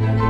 Thank you.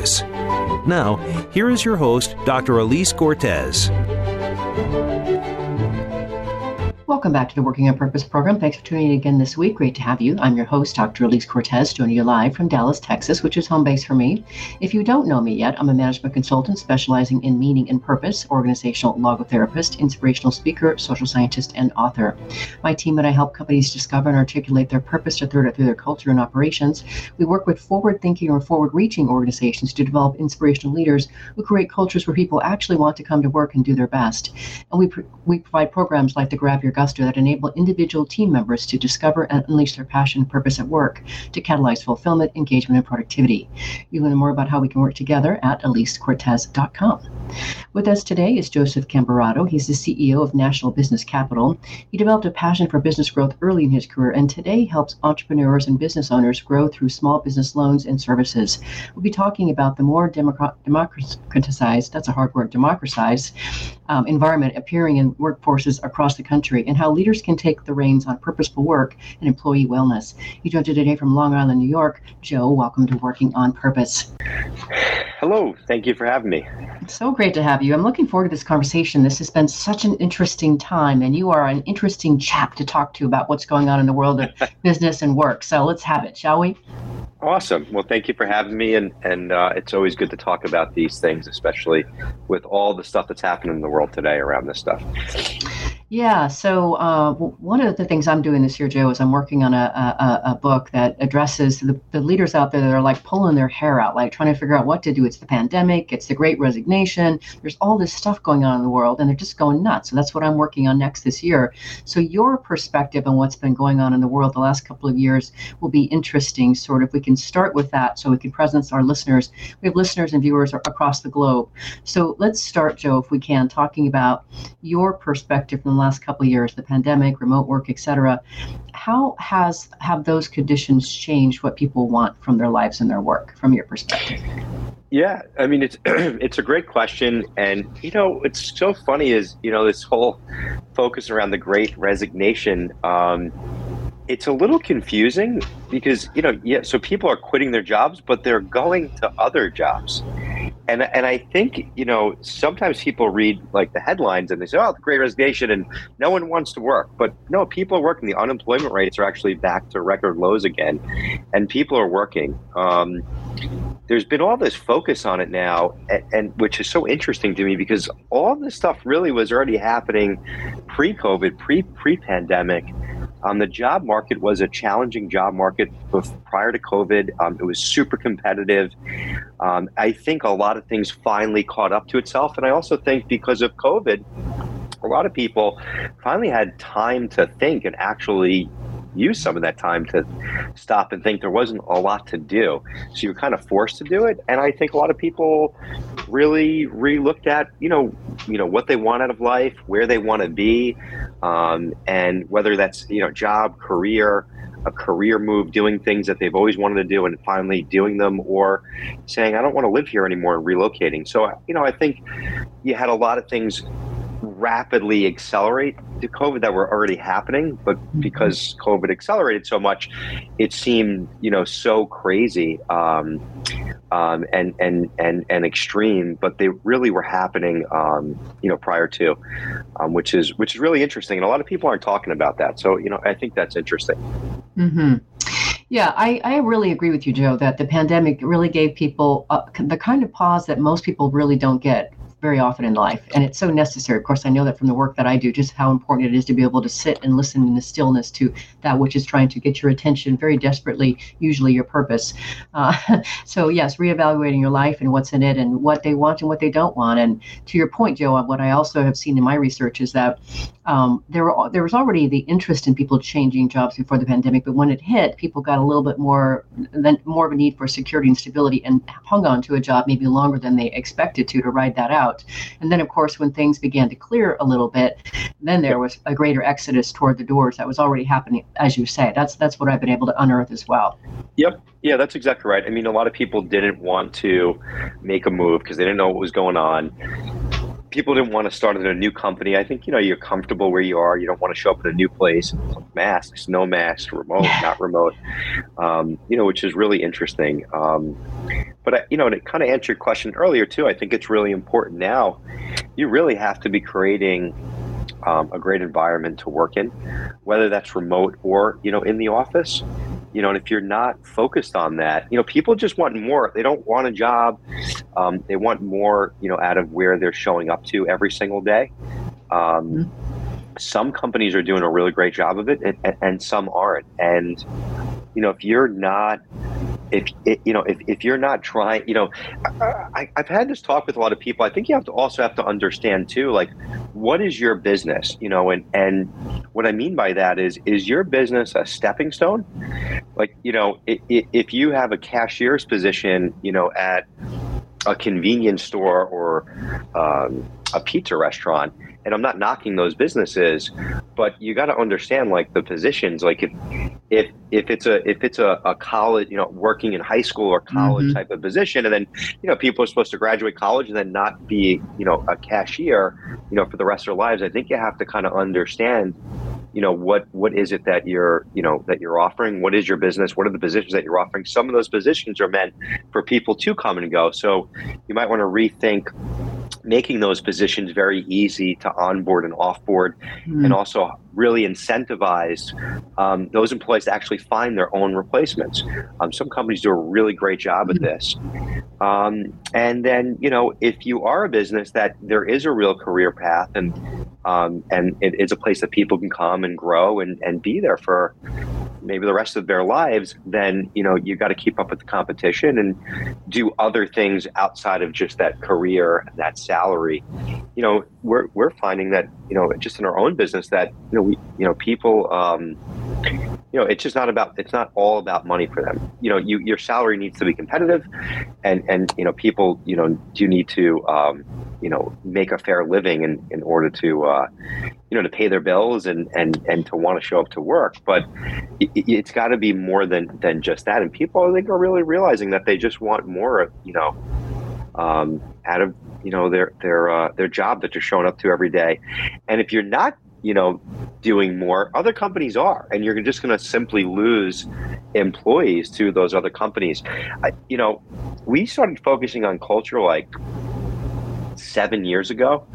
Now, here is your host, Dr. Elise Cortes. Welcome back to the Working on Purpose program. Thanks for tuning in again this week. Great to have you. I'm your host, Dr. Elise Cortes, joining you live from Dallas, Texas, which is home base for me. If you don't know me yet, I'm a management consultant specializing in meaning and purpose, organizational logotherapist, inspirational speaker, social scientist, and author. My team and I help companies discover and articulate their purpose to through their culture and operations. We work with forward thinking or forward reaching organizations to develop inspirational leaders who create cultures where people actually want to come to work and do their best. And we, pr- we provide programs like the Grab Your Gusto that enable individual team members to discover and unleash their passion and purpose at work to catalyze fulfillment, engagement, and productivity. You learn more about how we can work together at elisecortes.com. With us today is Joseph Camberato. He's the CEO of National Business Capital. He developed a passion for business growth early in his career and today helps entrepreneurs and business owners grow through small business loans and services. We'll be talking about the more democratized, that's a hard word, democratized um, environment appearing in workforces across the country and how leaders can take the reins on purposeful work and employee wellness. He joined today from Long Island, New York. Joe, welcome to Working on Purpose. Hello, thank you for having me. So great to have you. I'm looking forward to this conversation. This has been such an interesting time, and you are an interesting chap to talk to about what's going on in the world of business and work. So let's have it, shall we? Awesome. Well, thank you for having me, and and uh, it's always good to talk about these things, especially with all the stuff that's happening in the world today around this stuff. Yeah. So uh, one of the things I'm doing this year, Joe, is I'm working on a, a, a book that addresses the, the, leaders out there that are like pulling their hair out, like trying to figure out what to do. It's the pandemic, it's the great resignation. There's all this stuff going on in the world, and they're just going nuts. So that's what I'm working on next this year. So your perspective on what's been going on in the world the last couple of years will be interesting. Sort of, we can start with that, so we can present our listeners. We have listeners and viewers across the globe. So let's start, Joe, if we can, talking about your perspective from last couple years, the pandemic, remote work, etc. How has have those conditions changed what people want from their lives and their work, from your perspective? Yeah, I mean it's it's a great question, and you know it's so funny is you know this whole focus around the Great Resignation. Um, it's a little confusing because you know yeah so people are quitting their jobs but they're going to other jobs and and I think you know sometimes people read like the headlines and they say, "Oh, the Great Resignation," and no one wants to work. But no, people are working. The unemployment rates are actually back to record lows again, and people are working. Um, there's been all this focus on it now, and, and, which is so interesting to me because all this stuff really was already happening pre-COVID, pre pre-pandemic. Um, the job market was a challenging job market prior to COVID. Um, it was super competitive. Um, I think a lot of things finally caught up to itself. And I also think because of COVID, a lot of people finally had time to think and actually use some of that time to stop and think there wasn't a lot to do. So you're kind of forced to do it. And I think a lot of people really re-looked at, you know, you know, what they want out of life, where they want to be, um, and whether that's, you know, job, career, a career move, doing things that they've always wanted to do and finally doing them, or saying, I don't want to live here anymore and relocating. So, you know, I think you had a lot of things rapidly accelerate to COVID that were already happening, but mm-hmm. because COVID accelerated so much, it seemed you know so crazy um, um, and and and and extreme. But they really were happening, um, you know, prior to, um, which is which is really interesting, and a lot of people aren't talking about that. So you know, I think that's interesting. Mm-hmm. Yeah, I, I really agree with you, Joe, that the pandemic really gave people uh, the kind of pause that most people really don't get very often in life. And it's so necessary. Of course, I know that from the work that I do, just how important it is to be able to sit and listen in the stillness to that which is trying to get your attention very desperately, usually your purpose. Uh, so, yes, reevaluating your life and what's in it and what they want and what they don't want. And to your point, Joe, what I also have seen in my research is that um, there, were, there was already the interest in people changing jobs before the pandemic, but when it hit, people got a little bit more, more of a need for security and stability and hung on to a job maybe longer than they expected to to ride that out. And then, of course, when things began to clear a little bit, then there was a greater exodus toward the doors that was already happening, as you say. That's that's what I've been able to unearth as well. Yep. Yeah, that's exactly right. I mean, a lot of people didn't want to make a move because they didn't know what was going on people didn't want to start at a new company. I think you know you're comfortable where you are. You don't want to show up at a new place. Masks, no masks, remote, not remote. Um, you know, which is really interesting. Um, but I, you know, and it kind of answer your question earlier too, I think it's really important now. You really have to be creating um, a great environment to work in, whether that's remote or you know in the office you know, and if you're not focused on that, you know, people just want more. They don't want a job. Um, they want more, you know, out of where they're showing up to every single day. Um, mm-hmm. Some companies are doing a really great job of it, and, and some aren't. And you know, if you're not if you know if, if you're not trying you know I, i've had this talk with a lot of people. I think you have to also have to understand too like what is your business you know and and what i mean by that is is your business a stepping stone? Like you know if you have a cashier's position you know at a convenience store or um, a pizza restaurant and i'm not knocking those businesses but you got to understand like the positions like if if if it's a if it's a, a college you know working in high school or college mm-hmm. type of position and then you know people are supposed to graduate college and then not be you know a cashier you know for the rest of their lives i think you have to kind of understand you know what what is it that you're you know that you're offering? What is your business? What are the positions that you're offering? Some of those positions are meant for people to come and go. So you might want to rethink making those positions very easy to onboard and offboard, mm. and also really incentivize um, those employees to actually find their own replacements. Um, some companies do a really great job at this. Um, and then, you know, if you are a business that there is a real career path and um, and it is a place that people can come and grow and, and be there for maybe the rest of their lives, then you know you got to keep up with the competition and do other things outside of just that career, and that salary. You know, we're we're finding that you know just in our own business that you know we you know people. Um, you know, it's just not about it's not all about money for them. You know, you your salary needs to be competitive, and and you know people you know do need to um, you know make a fair living in in order to uh, you know to pay their bills and and and to want to show up to work. But it, has got to be more than than just that. And people I think are really realizing that they just want more. You know, um, out of you know their their uh, their job that you're showing up to every day. And if you're not you know, doing more. Other companies are, and you're just going to simply lose employees to those other companies. I, you know, we started focusing on culture like seven years ago.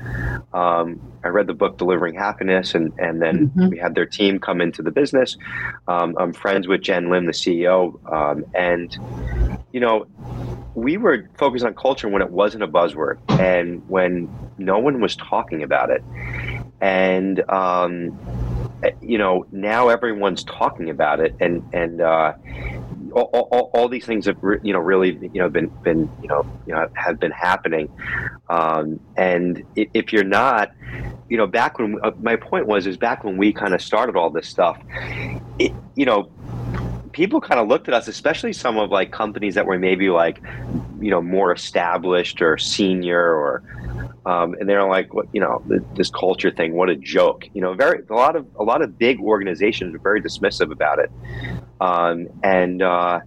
Um, I read the book Delivering Happiness, and and then mm-hmm. we had their team come into the business. Um, I'm friends with Jenn Lim, the CEO, um, and you know, we were focused on culture when it wasn't a buzzword and when no one was talking about it and um, you know now everyone's talking about it, and and uh, all, all, all, these things have you know really you know been been you know you know have been happening, um, and if you're not, you know, back when uh, my point was is back when we kind of started all this stuff, it, you know people kind of looked at us, especially some of like companies that were maybe like, you know, more established or senior or um, and they're like, what you know, this culture thing, what a joke. You know, very a lot of a lot of big organizations are very dismissive about it, um, and uh,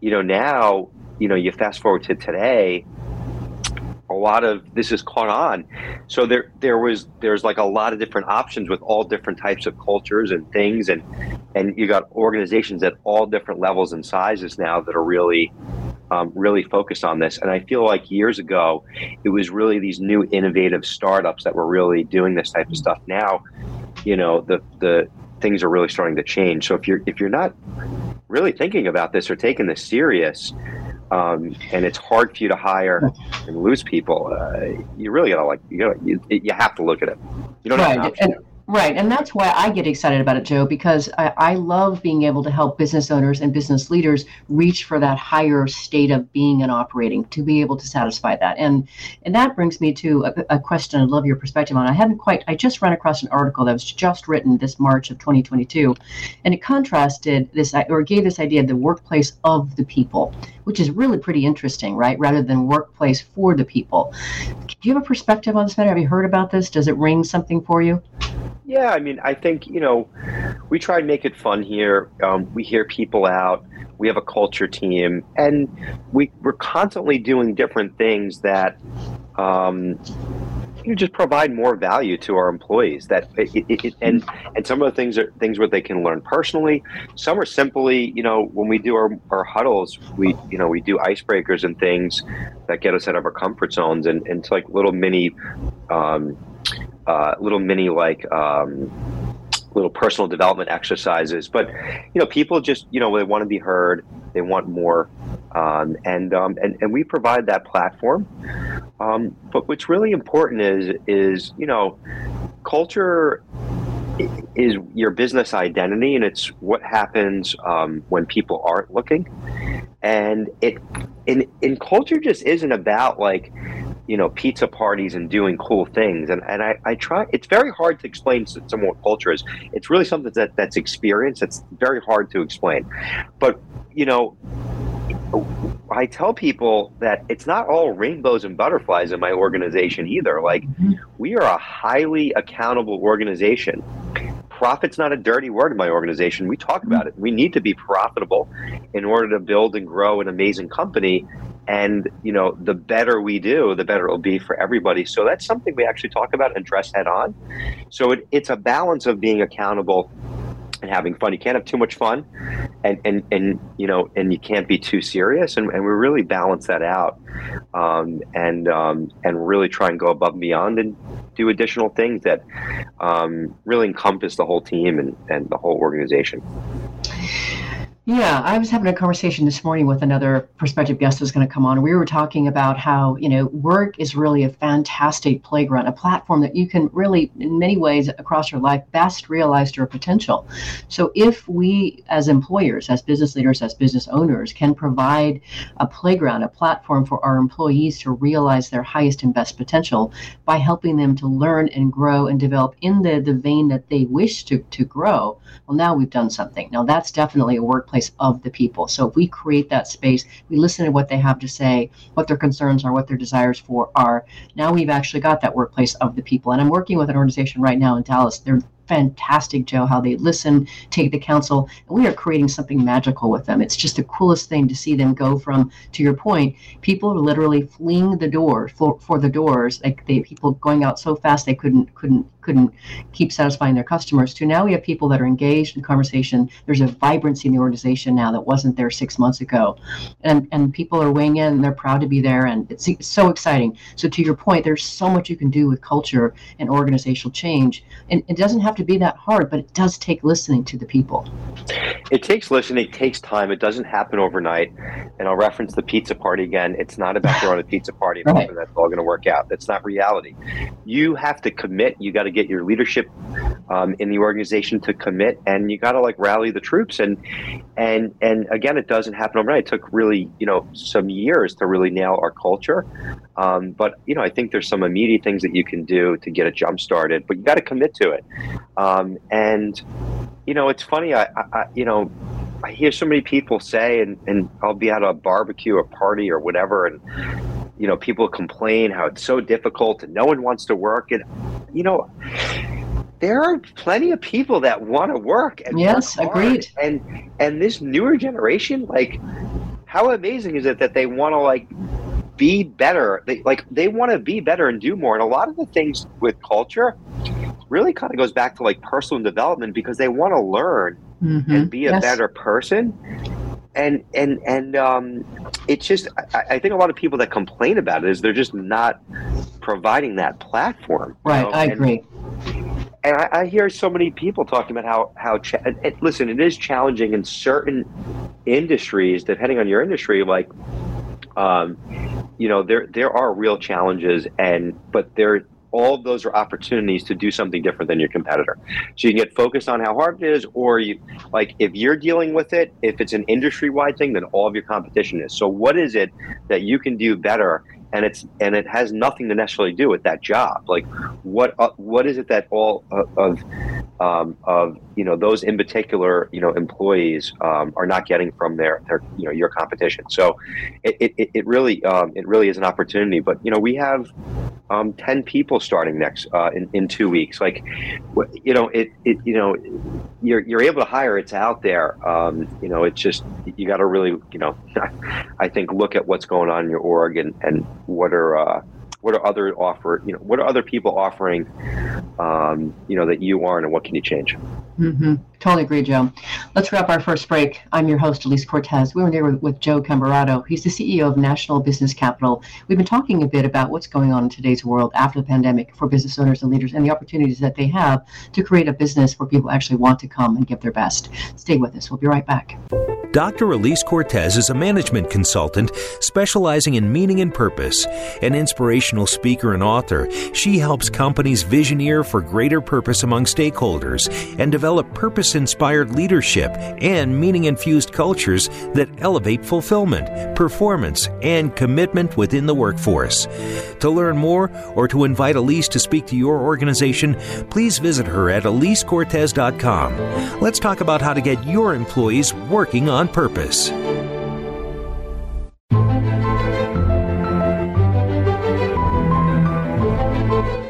you know now, you know, you fast forward to today, a lot of this is caught on. So there there was there's like a lot of different options with all different types of cultures and things, and and you got organizations at all different levels and sizes now that are really um, really focused on this. And I feel like years ago, it was really these new innovative startups that were really doing this type of stuff. Now, you know, the the things are really starting to change. So if you're if you're not really thinking about this or taking this serious, um, and it's hard for you to hire and lose people, uh, you really gotta like you gotta you, you have to look at it. You don't right. have an option. And, Right. And that's why I get excited about it, Joe, because I, I, love being able to help business owners and business leaders reach for that higher state of being and operating to be able to satisfy that. And and that brings me to a, a question I'd love your perspective on. I hadn't quite, I just ran across an article that was just written this March of 2022, and it contrasted this or gave this idea of the workplace of the people, which is really pretty interesting, right? Rather than workplace for the people. Do you have a perspective on this matter? Have you heard about this? Does it ring something for you? Yeah, I mean, I think, you know, we try and make it fun here. Um, we hear people out. We have a culture team, and we, we're constantly doing different things that um, you just provide more value to our employees. That it, it, it, and and some of the things are things where they can learn personally. Some are simply, you know, when we do our, our huddles, we you know we do icebreakers and things that get us out of our comfort zones, and, and it's like little mini um, uh, little mini like um, little personal development exercises. But you know, people just you know they want to be heard, they want more, um, and, um, and and we provide that platform. Um, but what's really important is is you know, culture is your business identity, and it's what happens um, when people aren't looking. And it in in culture just isn't about like you know pizza parties and doing cool things and and I, I try it's very hard to explain to someone what culture is it's really something that that's experience it's very hard to explain but you know I tell people that it's not all rainbows and butterflies in my organization either. Like, mm-hmm. we are a highly accountable organization. Profit's not a dirty word in my organization. We talk about it. We need to be profitable in order to build and grow an amazing company and you know the better we do the better it'll be for everybody. So that's something we actually talk about and address head on. So it, it's a balance of being accountable and having fun. You can't have too much fun and and, and you know and you can't be too serious. And, and we really balance that out um, and um, and really try and go above and beyond and do additional things that um, really encompass the whole team and, and the whole organization yeah, I was having a conversation this morning with another prospective guest who's going to come on. We were talking about how, you know, work is really a fantastic playground, a platform that you can really, in many ways across your life, best realize your potential. So if we, as employers, as business leaders, as business owners, can provide a playground, a platform for our employees to realize their highest and best potential by helping them to learn and grow and develop in the, the vein that they wish to, to grow, well, now we've done something. Now, that's definitely a work workplace of the people. So if we create that space, we listen to what they have to say, what their concerns are, what their desires for are. Now we've actually got that workplace of the people. And I'm working with an organization right now in Dallas. They're fantastic, Joe, how they listen, take the counsel, and we are creating something magical with them. It's just the coolest thing to see them go from, to your point, people are literally fleeing the door for, for the doors, like they people going out so fast they couldn't couldn't couldn't keep satisfying their customers to. Now we have people that are engaged in conversation. There's a vibrancy in the organization now that wasn't there six months ago. And and people are weighing in and they're proud to be there and it's, it's so exciting. So to your point there's so much you can do with culture and organizational change. And it doesn't have to be that hard but it does take listening to the people. It takes listening it takes time it doesn't happen overnight. And i'll reference the pizza party again. It's not about throwing a pizza party and right. hoping that's all going to work out. That's not reality. You have to commit you got to get your leadership um, in the organization to commit, and you got to like rally the troops. And and and again, it doesn't happen overnight. It took really you know some years to really nail our culture. Um, but you know, I think there's some immediate things that you can do to get it jump started. But you got to commit to it. Um, and you know, it's funny. I, I you know. I hear so many people say, and, and I'll be at a barbecue or party or whatever, and you know, people complain how it's so difficult and no one wants to work. And, you know, there are plenty of people that want to work and yes, work agreed. And and this newer generation, like, how amazing is it that they want to like be better? They like they want to be better and do more. And a lot of the things with culture really kind of goes back to like personal development because they want to learn mm-hmm. and be a yes. better person and and and um, it's just I, I, think a lot of people that complain about it is they're just not providing that platform. Right, know? I and, agree. And I, I, hear so many people talking about how how cha- listen, it is challenging in certain industries, depending on your industry. Like um, you know, there there are real challenges, and but there all of those are opportunities to do something different than your competitor. So you can get focused on how hard it is, or you like if you're dealing with it, if it's an industry wide thing, then all of your competition is. So what is it that you can do better? And it's and it has nothing to necessarily do with that job. Like, what uh, what is it that all uh, of um, of you know those in particular you know employees um, are not getting from their their you know your competition. So it, it, it really um, it really is an opportunity. But you know we have um, 10 people starting next uh, in, in two weeks. Like, you know, it, it, you know, you're, you're able to hire, it's out there. Um, you know, it's just, you got to really, you know, I think look at what's going on in your org and, and what are, uh, what are other offer, you know, what are other people offering, um, you know, that you aren't and what can you change? Mm-hmm. Totally agree, Joe. Let's wrap our first break. I'm your host, Elise Cortes. We were here with, with Joe Camberato. He's the CEO of National Business Capital. We've been talking a bit about what's going on in today's world after the pandemic for business owners and leaders and the opportunities that they have to create a business where people actually want to come and give their best. Stay with us. We'll be right back. Dr. Elise Cortes is a management consultant specializing in meaning and purpose. An inspirational speaker and author, she helps companies visioneer for greater purpose among stakeholders and develop purpose inspired leadership and meaning infused cultures that elevate fulfillment, performance, and commitment within the workforce. To learn more or to invite Elise to speak to your organization, please visit her at elisecortes.com. Let's talk about how to get your employees working on purpose.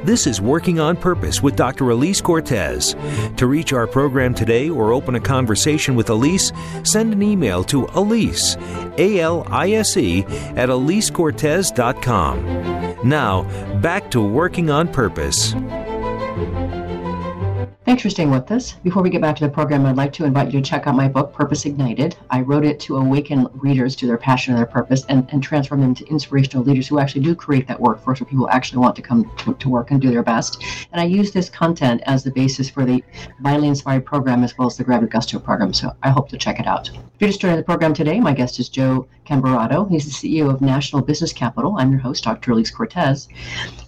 This is Working on Purpose with Dr. Elise Cortes. To reach our program today or open a conversation with Elise, send an email to Elise, A L I S E, at elisecortes.com. Now, back to Working on Purpose. Staying with us. Before we get back to the program, I'd like to invite you to check out my book, Purpose Ignited. I wrote it to awaken readers to their passion and their purpose and, and transform them into inspirational leaders who actually do create that workforce where people actually want to come to, to work and do their best. And I use this content as the basis for the Vitally Inspired program as well as the Grab Your Gusto program. So I hope to check it out. If you're just joining the program today, my guest is Joe Camberato. He's the CEO of National Business Capital. I'm your host, Dr. Elise Cortes.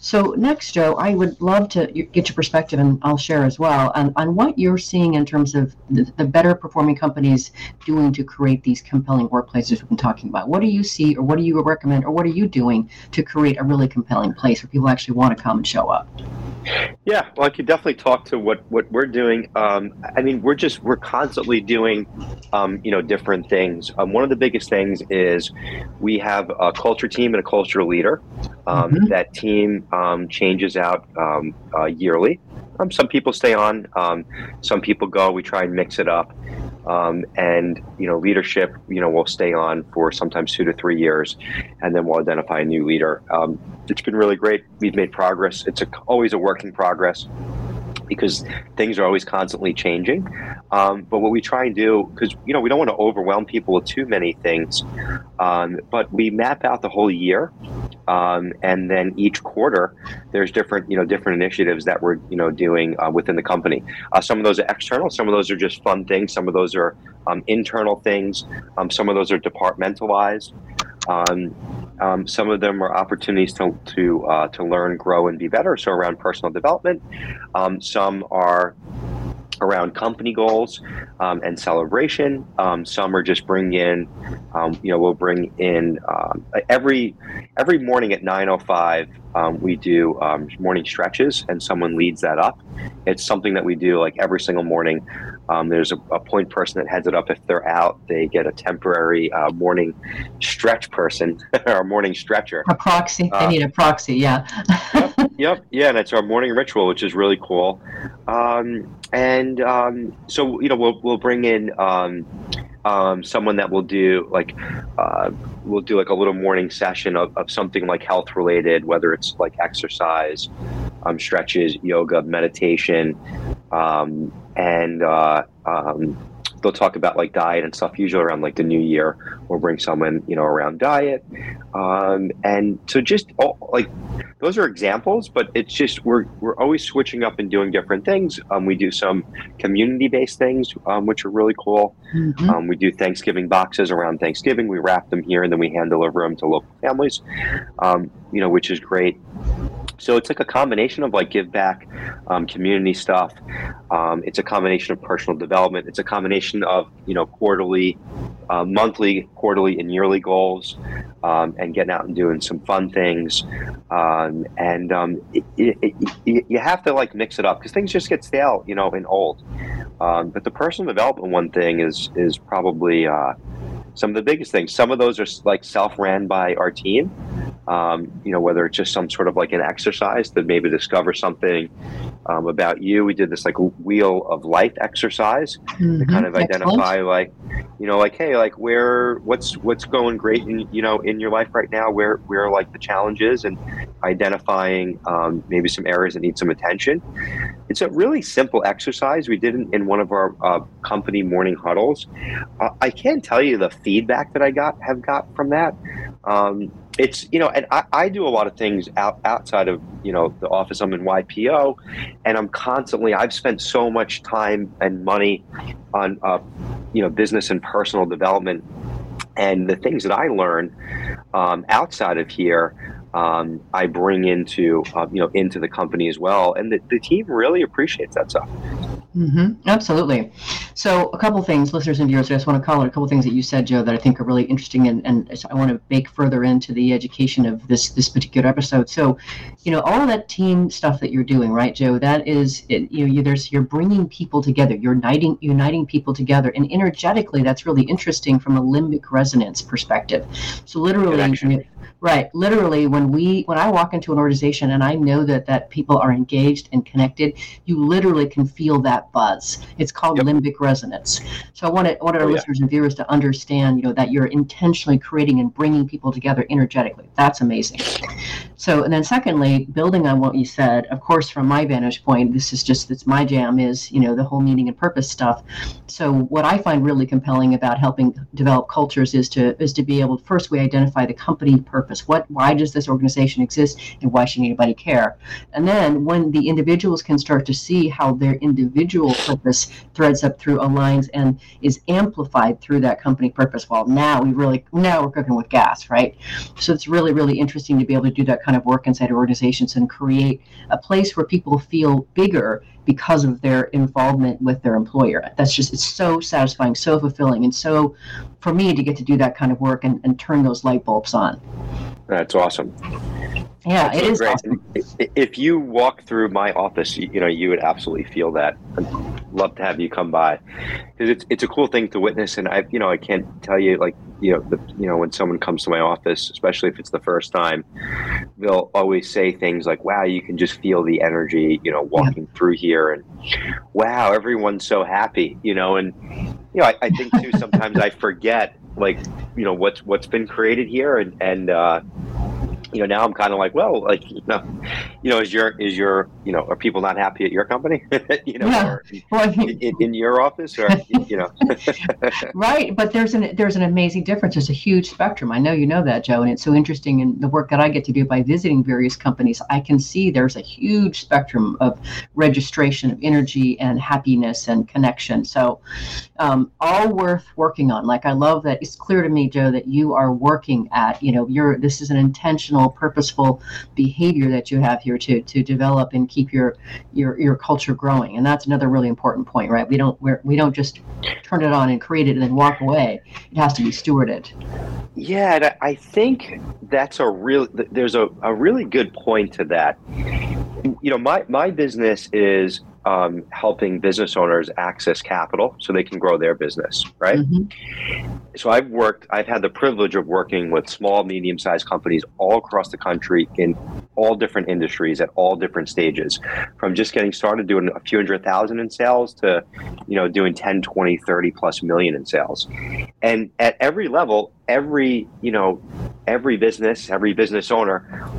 So next, Joe, I would love to get your perspective, and I'll share as well, on, on what you're seeing in terms of the, the better performing companies doing to create these compelling workplaces we've been talking about. What do you see, or what do you recommend, or what are you doing to create a really compelling place where people actually want to come and show up? Yeah, well, I could definitely talk to what what we're doing. Um, I mean, we're just we're constantly doing, um, you know, different things. Um, one of the biggest things is we have a culture team and a culture leader. Um, mm-hmm. That team um, changes out um, uh, yearly. some people stay on, some people go. We try and mix it up. Um, and you know leadership you know will stay on for sometimes two to three years and then we'll identify a new leader um, it's been really great we've made progress it's a, always a work in progress because things are always constantly changing. Um, but what we try and do, because you know we don't want to overwhelm people with too many things, um, but we map out the whole year, um, and then each quarter there's different you know different initiatives that we're you know doing uh, within the company. Uh, some of those are external, some of those are just fun things, some of those are um, internal things, um, some of those are departmentalized. Um, um, some of them are opportunities to to uh, to learn, grow, and be better. So around personal development. Um, some are around company goals um, and celebration. Um, some are just bring in, um, you know, we'll bring in um, every every morning at 9:05. Um, we do um, morning stretches, and someone leads that up. It's something that we do like every single morning. There's a, a, point person that heads it up. If they're out, they get a temporary uh, morning stretch person or morning stretcher. A proxy. Uh, they need a proxy. Yeah. yep, yep, yeah, and it's our morning ritual, which is really cool. Um, and um, so you know we'll we'll bring in um, um, someone that will do like uh, we'll do like a little morning session of, of something like health related, whether it's like exercise, um, stretches, yoga, meditation, um, and uh, um, they'll talk about like diet and stuff. Usually around like the new year, we'll bring someone you know around diet, um, and so just all, like those are examples. But it's just we're we're always switching up and doing different things. Um, we do some community based things, um, which are really cool. Mm-hmm. Um, we do Thanksgiving boxes around Thanksgiving. We wrap them here and then we hand deliver them to local families. You know, which is great. So it's like a combination of like give back, um, community stuff. Um, it's a combination of personal development. It's a combination of you know quarterly, uh, monthly, quarterly, and yearly goals, um, and getting out and doing some fun things. Um, and um, it, it, it, you have to like mix it up because things just get stale, you know, and old. Um, but the personal development one thing is is probably uh, some of the biggest things. Some of those are like self ran by our team um, you know, whether it's just some sort of like an exercise to maybe discover something um, about you. We did this like wheel of life exercise mm-hmm. to kind of identify Excellent. like, you know, like, hey, like where, what's, what's going great in, you know, in your life right now, where, where like the challenges and identifying um, maybe some areas that need some attention. It's a really simple exercise. We did in, in one of our uh, company morning huddles. Uh, I can't tell you the feedback that I got, have got from that. Um, it's you know and I, I do a lot of things out, outside of you know the office. I'm in YPO and i'm constantly i've spent so much time and money on uh, you know business and personal development. And the things that i learn um, outside of here um, I bring into uh, you know into the company as well, and the, the team really appreciates that stuff. Mm-hmm. Absolutely. So, a couple things, listeners and viewers, I just want to call it a couple things that you said, Joe, that I think are really interesting, and, and I want to bake further into the education of this this particular episode. So, you know, all that team stuff that you're doing, right, Joe? That is, it, you know, you, there's you're bringing people together, you're uniting uniting people together, and energetically, that's really interesting from a limbic resonance perspective. So, literally, Right. Literally, when we when I walk into an organization and I know that that people are engaged and connected, you literally can feel that buzz. It's called yep. limbic resonance. So I want I want our oh, listeners and viewers to understand, you know, that you're intentionally creating and bringing people together energetically. That's amazing. So and then secondly, building on what you said, of course, from my vantage point, this is just it's my jam is you know the whole meaning and purpose stuff. So what I find really compelling about helping develop cultures is to is to be able first we identify the company purpose. What, why does this organization exist, and why should anybody care? And then when the individuals can start to see how their individual purpose threads up through aligns and is amplified through that company purpose, well, now we really now we're cooking with gas, right? So it's really really interesting to be able to do that kind of work inside organizations and create a place where people feel bigger because of their involvement with their employer. That's just, it's so satisfying, so fulfilling, and so for me to get to do that kind of work and, and turn those light bulbs on. That's awesome. Yeah, That's it is. Awesome. If you walk through my office, you know you would absolutely feel that. I'd love to have you come by because it's it's a cool thing to witness. And I, you know, I can't tell you like you know the you know when someone comes to my office, especially if it's the first time, they'll always say things like, "Wow, you can just feel the energy," you know, walking yeah. through here, and "Wow, everyone's so happy," you know, and you know, I, I think too sometimes I forget like you know what's what's been created here and and uh, you know, now I'm kind of like, well, like, you know, you know, is your is your you know, are people not happy at your company? you know, yeah. well, in, in, your office, or you know, right? But there's an there's an amazing difference. There's a huge spectrum. I know you know that, Joe, and it's so interesting in the work that I get to do by visiting various companies. I can see there's a huge spectrum of registration of energy and happiness and connection. So, um, all worth working on. Like I love that it's clear to me, Joe, that you are working at. You know, you're this is an intentional intentional, purposeful behavior that you have here to to develop and keep your your your culture growing. And that's another really important point, right? We don't we're, we don't just turn it on and create it and then walk away. It has to be stewarded. Yeah, I think that's a real. There's a, a really good point to that. You know, my my business is um, helping business owners access capital so they can grow their business, right? Mm-hmm. So I've worked, I've had the privilege of working with small, medium sized companies all across the country in all different industries at all different stages, from just getting started doing a few hundred thousand in sales to, you know, doing 10, 20, 30 plus million in sales. And at every level, every, you know, every business, every business owner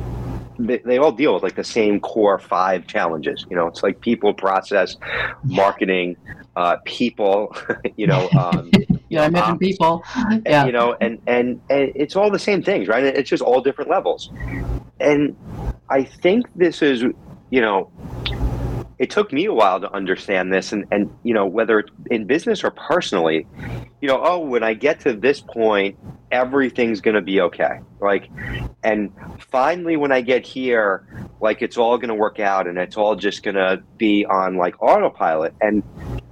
they, they all deal with like the same core five challenges. You know, it's like people, process, marketing, uh, people, you know, um, yeah, I mentioned people, yeah, you know, and, and and it's all the same things, right? It's just all different levels, and I think this is, you know, it took me a while to understand this and, and you know whether it's in business or personally you know oh when i get to this point everything's going to be okay like and finally when i get here like it's all going to work out and it's all just going to be on like autopilot and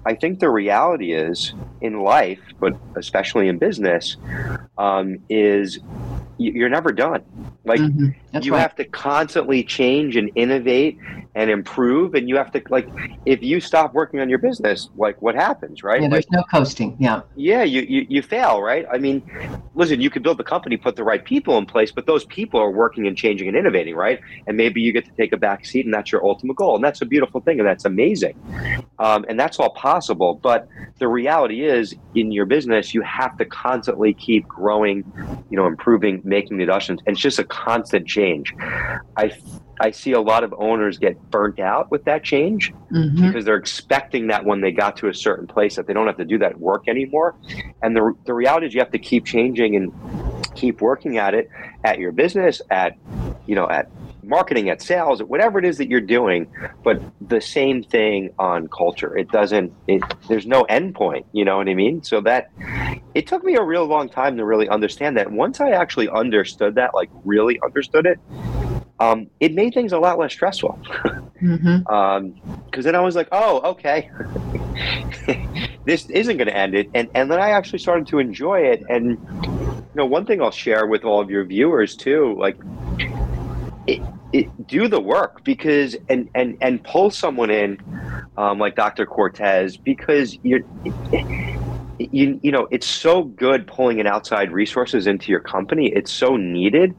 i think the reality is in life but especially in business um, is you're never done like mm-hmm. you right. have to constantly change and innovate and improve and you have to like if you stop working on your business like what happens right? Yeah there's like, no coasting yeah. Yeah you, you you fail right? I mean listen you can build the company put the right people in place but those people are working and changing and innovating right? And maybe you get to take a back seat and that's your ultimate goal and that's a beautiful thing and that's amazing. Um, and that's all possible but the reality is in your business you have to constantly keep growing you know improving making the adjustments and it's just a constant change. I I see a lot of owners get burnt out with that change mm-hmm. because they're expecting that when they got to a certain place that they don't have to do that work anymore. And the, the reality is you have to keep changing and keep working at it at your business, at you know, at marketing, at sales, at whatever it is that you're doing, but the same thing on culture. It doesn't it there's no end point, you know what I mean? So that it took me a real long time to really understand that. Once I actually understood that, like really understood it, um, it made things a lot less stressful. mm-hmm. um, Because then I was like, oh, okay, this isn't going to end it, and and then I actually started to enjoy it. And you know, one thing I'll share with all of your viewers too, like. It, it, do the work because and and and pull someone in um, like Dr. Cortes because you're you, you know it's so good pulling in outside resources into your company. It's so needed.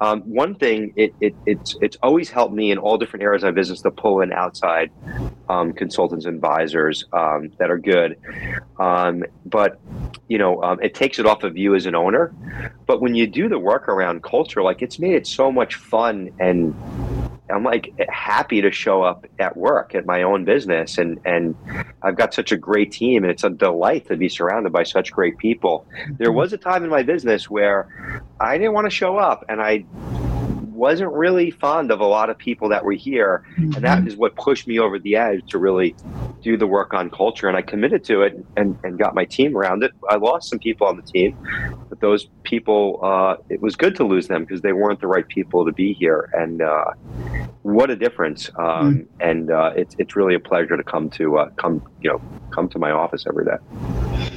Um, one thing it, it, it's it's always helped me in all different areas of my business to pull in outside um, consultants and advisors um, that are good. Um, but you know um, it takes it off of you as an owner. But when you do the work around culture like it's made it so much fun and I'm like happy to show up at work at my own business and and I've got such a great team and it's a delight to be surrounded by such great people. There mm-hmm. was a time in my business where I didn't want to show up and I wasn't really fond of a lot of people that were here mm-hmm. and that mm-hmm. what pushed me over the edge to really do the work on culture and I committed to it and, and got my team around it. I lost some people on the team, but those people, uh, it was good to lose them because they weren't the right people to be here. And uh, what a difference! Um, mm. And uh, it's it's really a pleasure to come to uh, come you know come to my office every day.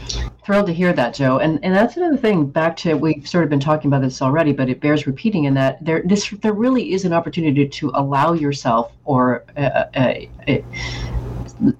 Thrilled to hear that, Joe. And and that's another thing. Back to we've sort of been talking about this already, but it bears repeating in that there this there really is an opportunity to allow yourself or uh, uh, uh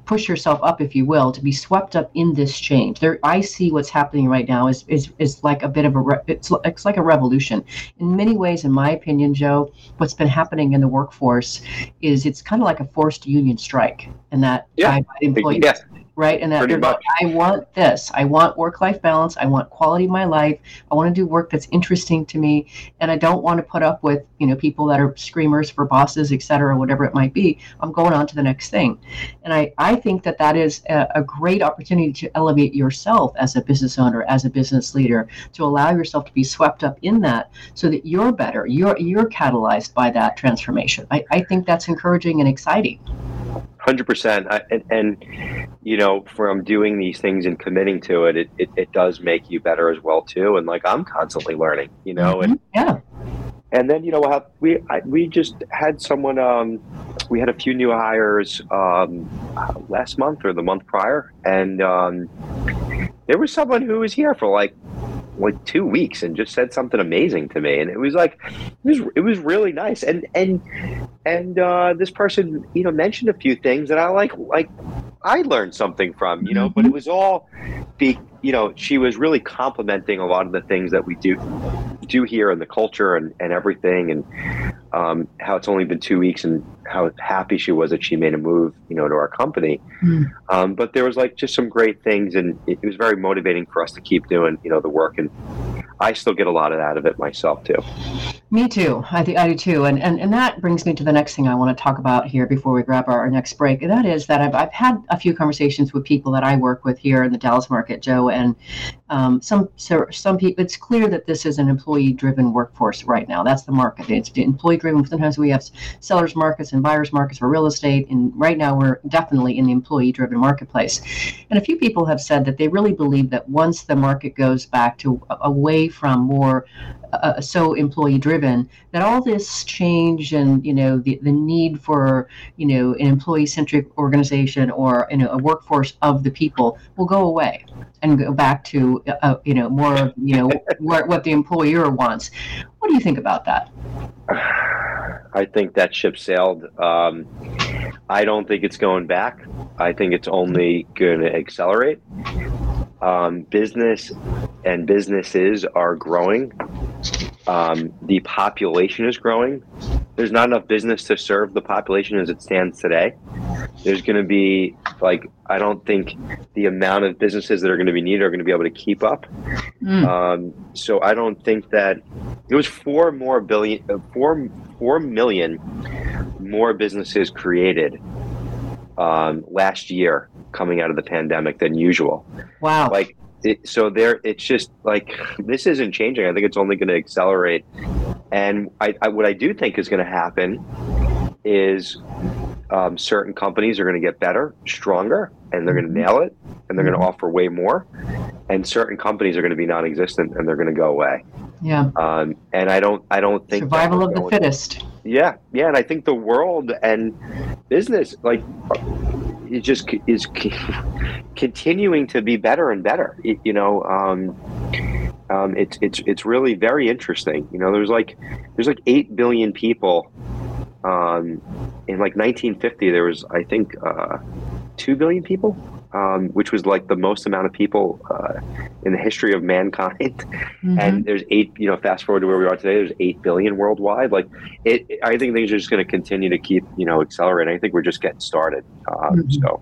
push yourself up, if you will, to be swept up in this change. There, I see what's happening right now is is, is like a bit of a re- it's it's like a revolution. In many ways, in my opinion, Joe, what's been happening in the workforce is it's kind of like a forced union strike, and that yeah. employees. Yeah right? And that like, I want this. I want work life balance. I want quality of my life. I want to do work that's interesting to me. And I don't want to put up with, you know, people that are screamers for bosses, et cetera, whatever it might be. I'm going on to the next thing. And I, I think that that is a, a great opportunity to elevate yourself as a business owner, as a business leader, to allow yourself to be swept up in that so that you're better. You're, you're catalyzed by that transformation. I, I think that's encouraging and exciting. Hundred percent, and, and you know, from doing these things and committing to it, it, it, it, does make you better as well too. And like I'm constantly learning, you know, mm-hmm. and yeah. And then you know we I, we just had someone um, we had a few new hires um, last month or the month prior, and um, there was someone who was here for like like two weeks and just said something amazing to me. And it was like it was it was really nice. And and and uh, this person you know mentioned a few things that I like like I learned something from you know mm-hmm. but it was all be you know she was really complimenting a lot of the things that we do do here in the culture and, and everything. And um, how it's only been two weeks and how happy she was that she made a move you know to our company mm. um, but there was like just some great things and it, it was very motivating for us to keep doing you know the work and I still get a lot of out of it myself too. Me too. I think I do too. And, and and that brings me to the next thing I want to talk about here before we grab our, our next break. And that is that I've, I've had a few conversations with people that I work with here in the Dallas market, Joe, and um, some so some people. It's clear that this is an employee-driven workforce right now. That's the market. It's employee-driven. Sometimes we have sellers markets and buyers markets for real estate, and right now we're definitely in the employee-driven marketplace. And a few people have said that they really believe that once the market goes back to away from more uh, so employee driven that all this change and you know the, the need for you know an employee centric organization or you know a workforce of the people will go away and go back to uh, you know more of you know what, what the employer wants. What do you think about that I think that ship sailed. Um, I don't think it's going back. I think it's only going to accelerate. Um, business and businesses are growing. Um, the population is growing. There's not enough business to serve the population as it stands today. There's going to be like I don't think the amount of businesses that are going to be needed are going to be able to keep up. Mm. Um, so I don't think that it was four more billion, uh, four four million more businesses created um, last year coming out of the pandemic than usual. Wow! Like it, so there, it's just like this isn't changing. I think it's only going to accelerate. And I, I, what I do think is going to happen is um, certain companies are going to get better, stronger, and they're going to mm-hmm. nail it, and they're going to mm-hmm. offer way more. And certain companies are going to be non-existent, and they're going to go away. Yeah. Um, and I don't, I don't think survival of the fittest. Yeah, yeah, and I think the world and business, like it just is continuing to be better and better. It, you know, um, um, it's it's it's really very interesting. You know, there's like there's like eight billion people. Um, in like 1950, there was I think uh, two billion people um, which was like the most amount of people uh, in the history of mankind. Mm-hmm. And there's eight, you know, fast forward to where we are today, there's eight billion worldwide. Like, it, I think things are just going to continue to keep, you know, accelerating. I think we're just getting started. Uh, mm-hmm. So.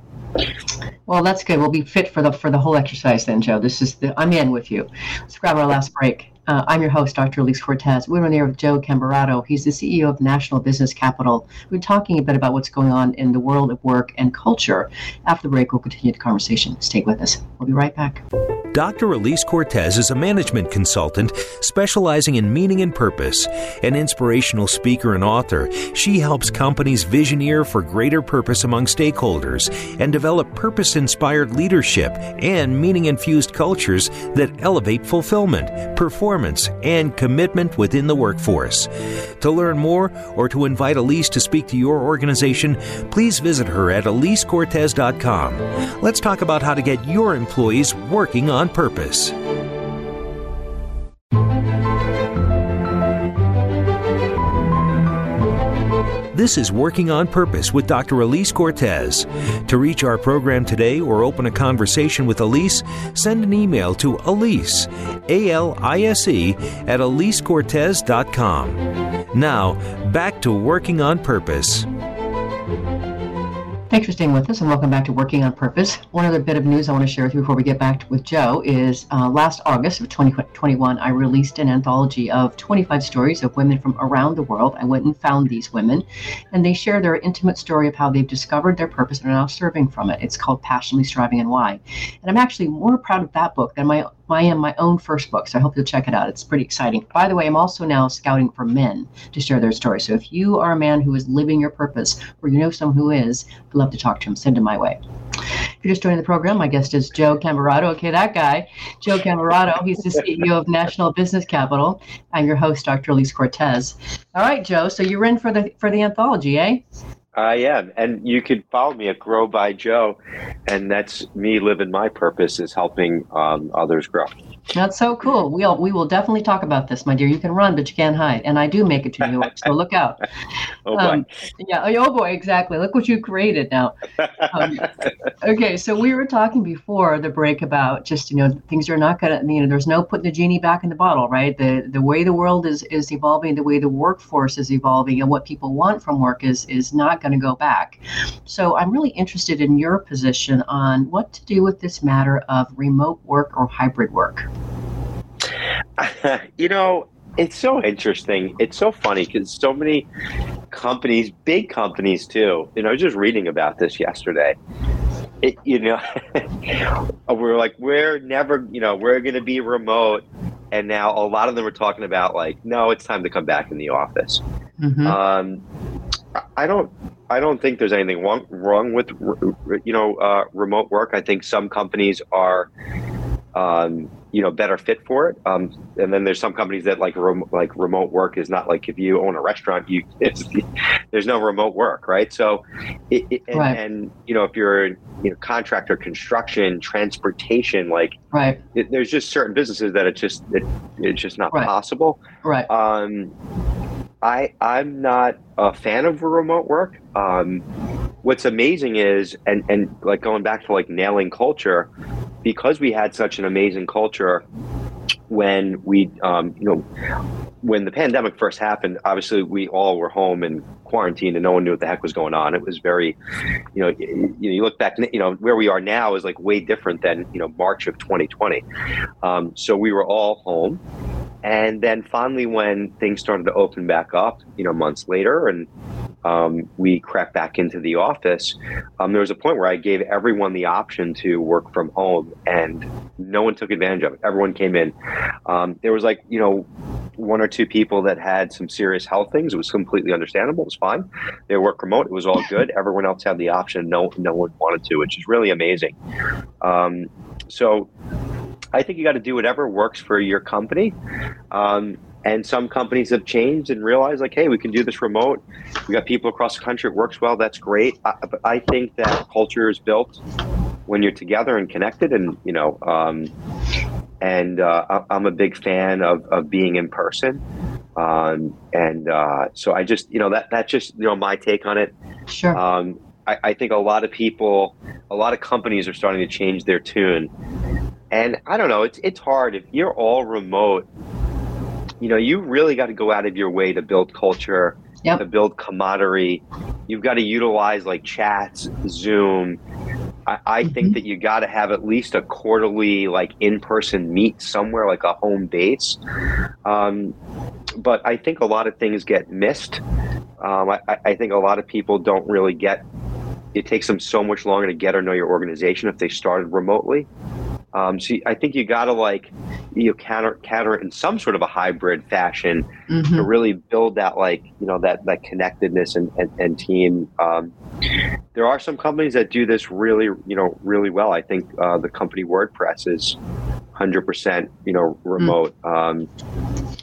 Well, that's good. We'll be fit for the for the whole exercise then, Joe. This is the I'm in with you. Let's grab our last break. Uh, I'm your host, Dr. Elise Cortes. We're on there with Joe Camberato. He's the CEO of National Business Capital. We're talking a bit about what's going on in the world of work and culture. After the break, we'll continue the conversation. Stay with us. We'll be right back. Dr. Elise Cortes is a management consultant specializing in meaning and purpose. An inspirational speaker and author, she helps companies visioneer for greater purpose among stakeholders and develop purpose inspired leadership and meaning infused cultures that elevate fulfillment, performance, performance and commitment within the workforce. To learn more or to invite Elise to speak to your organization, please visit her at elisecortes.com. Let's talk about how to get your employees working on purpose. This is Working on Purpose with Dr. Elise Cortes. To reach our program today or open a conversation with Elise, send an email to Elise, A L I S E, at EliseCortes.com. Now, back to Working on Purpose. Thanks for staying with us and welcome back to Working on Purpose. One other bit of news I want to share with you before we get back with Joe is uh, last August of 2021, I released an anthology of 25 stories of women from around the world. I went and found these women and they share their intimate story of how they've discovered their purpose and are now serving from it. It's called Passionately Striving and Why. And I'm actually more proud of that book than my I am my own first book, so I hope you'll check it out. It's pretty exciting. By the way, I'm also now scouting for men to share their story. So if you are a man who is living your purpose, or you know someone who is, I'd love to talk to him. Send him my way. If you're just joining the program, my guest is Joe Camberato. Okay, that guy, Joe Camberato. He's the CEO of National Business Capital. I'm your host, Dr. Elise Cortes. All right, Joe. So you're in for the for the anthology, eh? I am. And you could follow me at Grow by Joe. And that's me living my purpose is helping um, others grow. That's so cool. We'll we will definitely talk about this, my dear. You can run, but you can't hide. And I do make it to New York, so look out. oh boy. Um, yeah. Oh boy. Exactly. Look what you created now. Um, okay. So we were talking before the break about just you know things are not gonna you know there's no putting the genie back in the bottle, right? The the way the world is is evolving, the way the workforce is evolving, and what people want from work is is not going to go back. So I'm really interested in your position on what to do with this matter of remote work or hybrid work. you know, it's so interesting. It's so funny because so many companies, big companies too. You know, I was just reading about this yesterday. It, you know, we're like, we're never, you know, we're going to be remote. And now a lot of them are talking about like, no, it's time to come back in the office. Mm-hmm. Um, I don't, I don't think there's anything wrong, wrong with, you know, uh, remote work. I think some companies are, um, you know better fit for it. Um, and then there's some companies that like rem- like remote work is not like if you own a restaurant, you there's no remote work, right? So, it, it, and, right. and, you know if you're you know contractor, construction, transportation, like right, it, there's just certain businesses that it's just it's just not right. possible, right? Um, I I'm not a fan of remote work. Um, what's amazing is and and like going back to like nailing culture because we had such an amazing culture when we, um, you know, when the pandemic first happened, obviously we all were home and quarantined and no one knew what the heck was going on. It was very, you know, you, you look back, you know, where we are now is like way different than, you know, March of 2020. Um, so we were all home. And then finally, when things started to open back up, you know, months later, and um, we crept back into the office, um, there was a point where I gave everyone the option to work from home, and no one took advantage of it. Everyone came in. Um, there was like, you know, one or two people that had some serious health things. It was completely understandable. It was fine. They work remote. It was all good. Everyone else had the option. No, no one wanted to, which is really amazing. Um, so I think you got to do whatever works for your company. Um, and some companies have changed and realized, like, hey, we can do this remote. We got people across the country. It works well. That's great. I, but I think that culture is built when you're together and connected. And you know, um, and uh, I'm a big fan of, of being in person. Um, and uh, so I just, you know, that that's just you know my take on it. Sure. Um, I, I think a lot of people, a lot of companies are starting to change their tune and I don't know, it's it's hard if you're all remote. You know, you really got to go out of your way to build culture, yep. to build camaraderie. You've got to utilize like chats, Zoom. I, I mm-hmm. think that you got to have at least a quarterly, like in-person meet somewhere, like a home base. Um, but I think a lot of things get missed. Um, I, I think a lot of people don't really get. It takes them so much longer to get or know your organization if they started remotely. Um, so I think you got to like you know, counter counter it in some sort of a hybrid fashion mm-hmm. to really build that like you know that that connectedness and and, and team. Um, there are some companies that do this really you know really well. I think uh, the company WordPress is hundred percent you know remote. Mm. Um,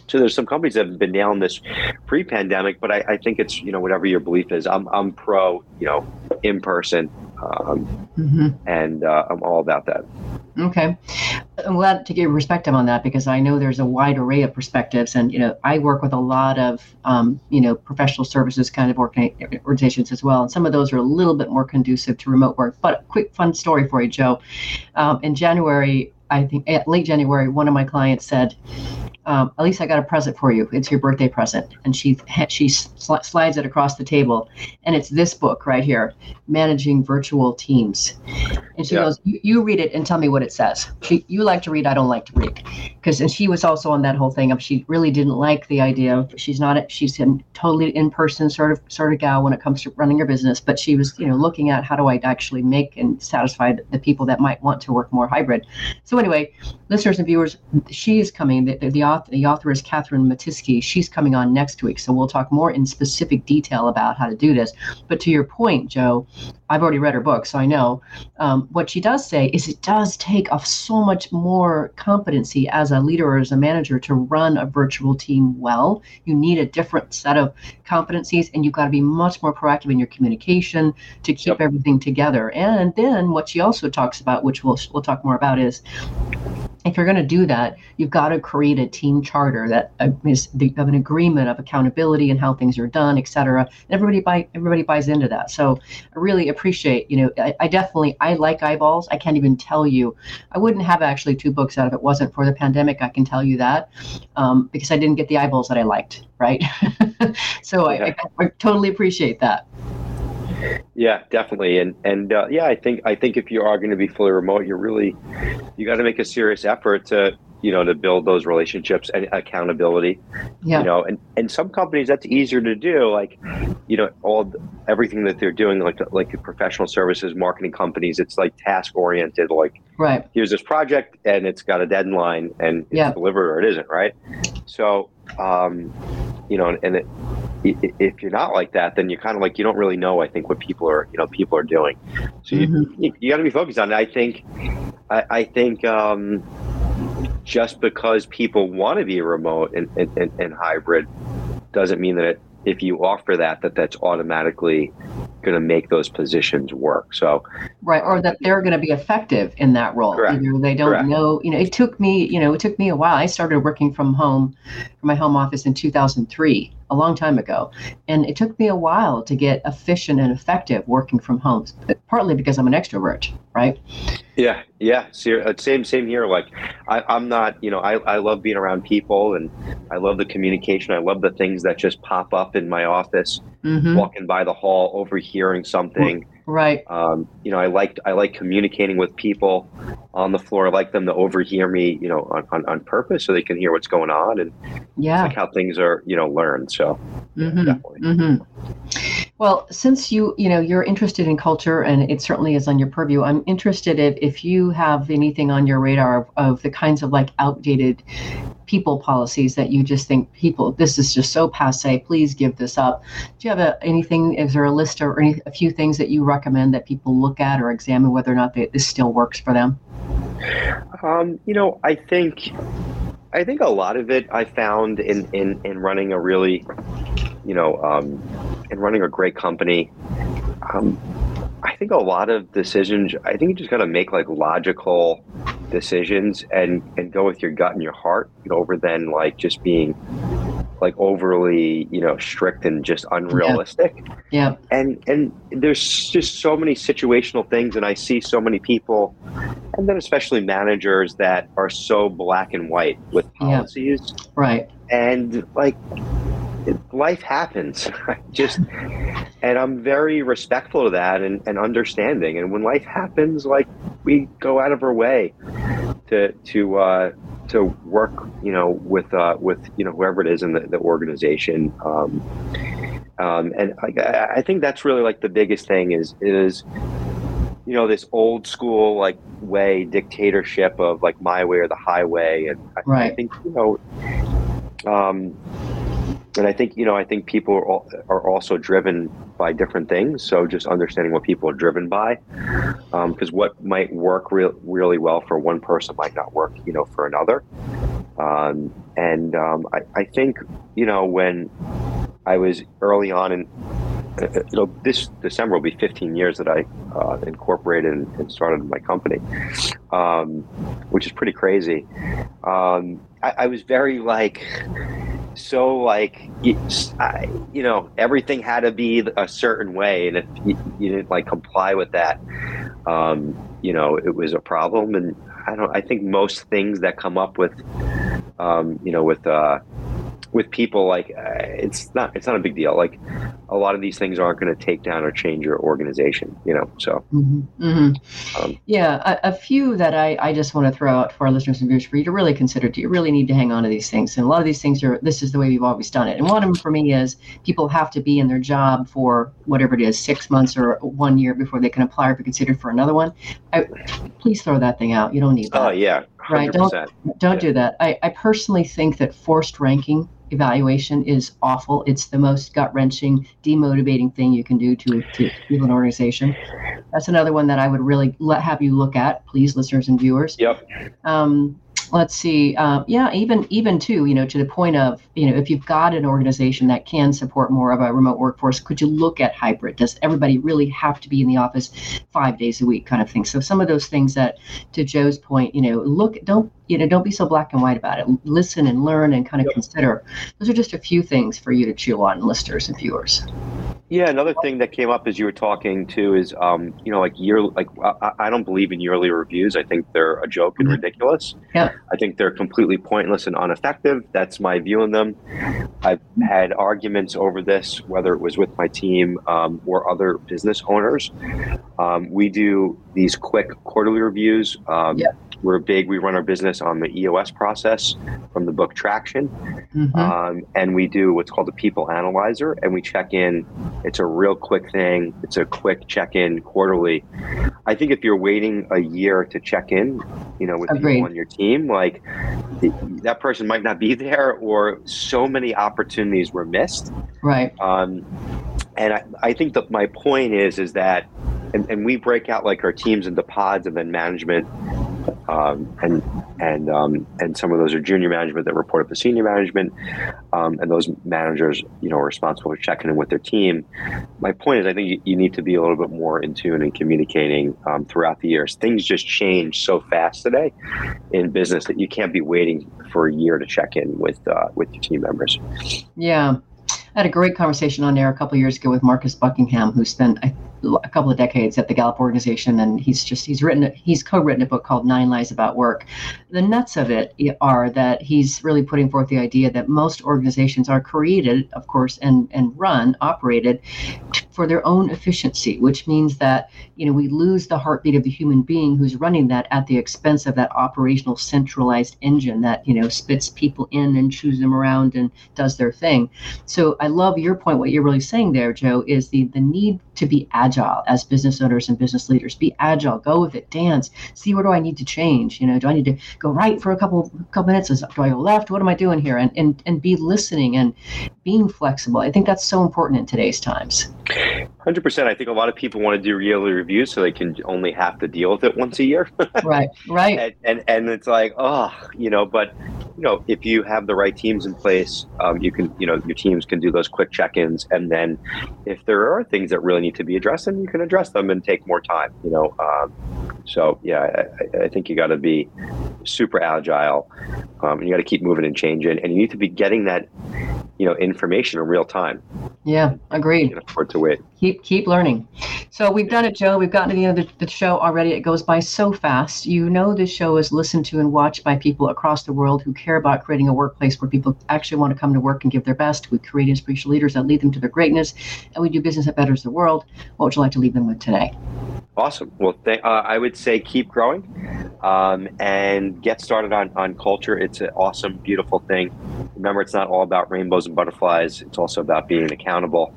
so there's some companies that have been nailing this pre-pandemic, but I, I think it's you know whatever your belief is. I'm I'm pro you know in person, um, mm-hmm. and uh, I'm all about that. Okay. I'm glad to get your perspective on that because I know there's a wide array of perspectives. And, you know, I work with a lot of, um, you know, professional services kind of organizations as well. And some of those are a little bit more conducive to remote work. But a quick fun story for you, Joe. Um, in January, I think at late January, one of my clients said, um, Elise, I got a present for you. It's your birthday present. And she she sl- slides it across the table, and it's this book right here, Managing Virtual Teams. And she yeah. goes, you, read it and tell me what it says. She, you like to read, I don't like to read, because and she was also on that whole thing of she really didn't like the idea of she's not a, she's a totally in person sort of sort of gal when it comes to running her business, but she was you know looking at how do I actually make and satisfy the people that might want to work more hybrid. So anyway, listeners and viewers, she is coming. The, the, author the author is Catherine Matiski. She's coming on next week, so we'll talk more in specific detail about how to do this. But to your point, Joe, I've already read her book, so I know. Um, what she does say is it does take off so much more competency as a leader or as a manager to run a virtual team well. You need a different set of competencies, and you've got to be much more proactive in your communication to keep yep. everything together. And then what she also talks about, which we'll we'll talk more about, is if you're going to do that, you've got to create a team charter that uh, the, of an agreement of accountability and how things are done, et cetera. And everybody buy everybody buys into that. So I really appreciate, you know, I, I, definitely I like eyeballs. I can't even tell you. I wouldn't have actually two books out if it wasn't for the pandemic. I can tell you that um, because I didn't get the eyeballs that I liked. Right. so yeah. I, I, I totally appreciate that. Yeah, definitely, and and uh, yeah, I think I think if you are going to be fully remote, you're really you got to make a serious effort to you know to build those relationships and accountability yeah. you know and and some companies that's easier to do like you know all everything that they're doing like like professional services marketing companies it's like task oriented like right here's this project and it's got a deadline and it's Yeah. delivered or it isn't right so um you know and it if you're not like that then you're kind of like you don't really know i think what people are you know people are doing so you, Mhm. you, you got to be focused on it i think i, I think um just because people want to be remote and, and, and, and hybrid doesn't mean that it, if you offer that that that's automatically going to make those positions work. So right or that they're going to be effective in that role Correct. either they don't Correct. know you know it took me you know it took me a while i started working from home from my home office in 2003 a long time ago and it took me a while to get efficient and effective working from home partly because i'm an extrovert right Yeah, yeah, uh, same, same here. Like, I, I'm not, you know, I, I love being around people, and I love the communication. I love the things that just pop up in my office, hmm walking by the hall, overhearing something. Right Um, you know, I like, I like communicating with people on the floor. I like them to overhear me, you know, on, on, on purpose, so they can hear what's going on, and yeah like how things are, you know, learned. So, yeah, Mhm. definitely. hmm Well, since you you know you're interested in culture and it certainly is on your purview, I'm interested if, if you have anything on your radar of, of the kinds of like outdated people policies that you just think people this is just so passe. Please give this up. Do you have a, anything? Is there a list or any, a few things that you recommend that people look at or examine whether or not they, this still works for them? Um, you know, I think I think a lot of it I found in in, in running a really, you know, um, in running a great company. Um, I think a lot of decisions. I think you just got to make like logical decisions and and go with your gut and your heart, over than like just being like overly, you know, strict and just unrealistic Yeah. and and there's just so many situational things and i see so many people and then especially managers that are so black and white with Yeah. policies Right. and like life happens. Just and i'm very respectful of that and, and understanding. And when life happens like we go out of our way to to uh to work you know with uh with you know whoever it is in the, the organization. Um um, and like, I, I think that's really like the biggest thing is is you know this old school like way dictatorship of like my way or the highway. And I, I think you know um, and I think you know I think people are, al- are also driven by different things so just understanding what people are driven by because what might work real really well for one person might not work you know for another um, and um, I, I think you know when I was early on in, uh, uh, you know, this December will be 15 years that I uh, incorporated and, and started my company, um, which is pretty crazy. Um, I, I was very like, so like, you, know, everything had to be a certain way, and if you, you didn't like comply with that, um, you know, it was a problem. And I don't, I think most things that come up with, um, you know, with uh, with people like uh, it's not it's not a big deal like a lot of these things aren't going to take down or change your organization you know so hmm hmm Um, yeah, a, a few that I, I just want to throw out for our listeners and viewers for you to really consider. Do you really need to hang on to these things? And a lot of these things are this is the way we've always done it. And one of them for me is people have to be in their job for whatever it is, six months or one year before they can apply or be considered for another one. I, please throw that thing out. You don't need that. oh yeah 100% Right, don't- Don't do that. I, I personally think that forced ranking evaluation is awful. It's the most gut wrenching, demotivating thing you can do to, to people an organization. That's another one that I would really let have you look at, please, listeners and viewers. yep Um, let's see. Uh, yeah, even even too, you know, to the point of, you know, if you've got an organization that can support more of a remote workforce, could you look at hybrid? Does everybody really have to be in the office five days a week, kind of thing? So some of those things that, to Joe's point, you know, look, don't you know, don't be so black and white about it. Listen and learn and kind of consider. Those are just a few things for you to chew on, listeners and viewers. yeah another thing that came up as you were talking too is um you know like year like I, I don't believe in yearly reviews i think they're a joke and Mhm. ridiculous Yeah. i think they're completely pointless and ineffective that's my view on them i've had arguments over this whether it was with my team um, or other business owners um, we do these quick quarterly reviews um, Yeah. We're big. We run our business on the EOS process from the book Traction, mm-hmm. um, and we do what's called a People Analyzer, and we check in. It's a real quick thing. It's a quick check in quarterly. I think if you're waiting a year to check in, you know, with Agreed. people on your team, like that person might not be there, or so many opportunities were missed. Right. Um, and I, I think that my point is is that and, and we break out like our teams into pods and then management um, and and um, and some of those are junior management that report up to senior management, um, and those managers, you know, are responsible for checking in with their team. My point is, I think you, you need to be a little bit more in tune and communicating um, throughout the years. Things just change so fast today in business that you can't be waiting for a year to check in with uh, with your team members. Yeah, I had a great conversation on air a couple years ago with Marcus Buckingham, who spent a couple of decades at the Gallup organization, and he's just he's written he's co-written a book called Nine Lies About Work. The nuts of it are that he's really putting forth the idea that most organizations are created, of course, and and run operated for their own efficiency, which means that you know we lose the heartbeat of the human being who's running that at the expense of that operational centralized engine that you know spits people in and chews them around and does their thing. So I love your point. What you're really saying there, Joe, is the the need to be agile as business owners and business leaders. Be agile. Go with it. Dance. See where do I need to change? You know, do I need to go right for a couple couple minutes? Do I go left? What am I doing here? And and and be listening and being flexible. I think that's so important in today's times. Hundred percent. I think a lot of people want to do yearly reviews so they can only have to deal with it once a year. right. Right. And, and and it's like, oh, you know, but you know, if you have the right teams in place, um, you can, you know, your teams can do those quick check-ins, and then if there are things that really need to be addressed, then you can address them and take more time. You know, um, so yeah, I, I think you got to be super agile, um, and you got to keep moving and changing, and you need to be getting that, you know, information in real time. Yeah, agreed. You can afford to wait. Keep keep learning. So we've done it, Joe. We've gotten to the end of the, the, show already. It goes by so fast. You know, this show is listened to and watched by people across the world who care about creating a workplace where people actually want to come to work and give their best. We create inspirational leaders that lead them to their greatness, and we do business that betters the world. What would you like to leave them with today? Awesome. Well, th- uh, I would say keep growing um, and get started on, on culture. It's an awesome, beautiful thing. Remember, it's not all about rainbows and butterflies. It's also about being accountable.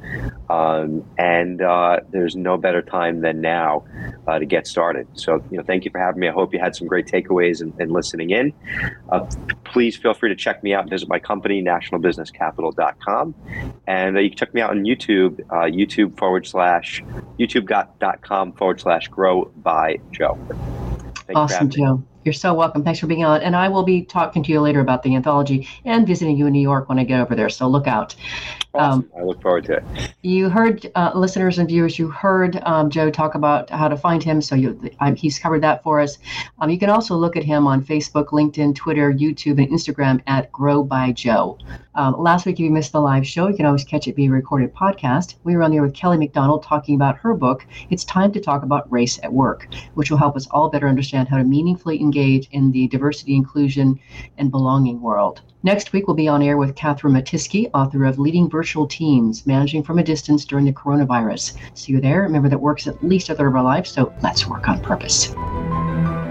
Um, and uh, there's no better time than now uh, to get started. So, you know, thank you for having me. I hope you had some great takeaways and, and listening in. Uh, please feel free to check me out. and Visit my company, nationalbusinesscapital.com. And uh, you can check me out on YouTube, uh, YouTube forward slash, youtube.com forward slash grow by Joe. Thank awesome, Joe. You're so welcome. Thanks for being on. And I will be talking to you later about the anthology and visiting you in New York when I get over there. So look out. Awesome. Um, I look forward to it. You heard, uh, listeners and viewers, you heard um, Joe talk about how to find him. So you, um, he's covered that for us. Um, you can also look at him on Facebook, LinkedIn, Twitter, YouTube, and Instagram at Grow by Joe. Um, last week, if you missed the live show, you can always catch it via recorded podcast. We were on there with Kelly McDonald talking about her book, It's Time to Talk About Race at Work, which will help us all better understand how to meaningfully engage in the diversity, inclusion, and belonging world. Next week, we'll be on air with Catherine Matiski, author of Leading Virtual Teams, Managing from a Distance During the Coronavirus. See you there. Remember that work's at least a third of our lives, so let's work on purpose.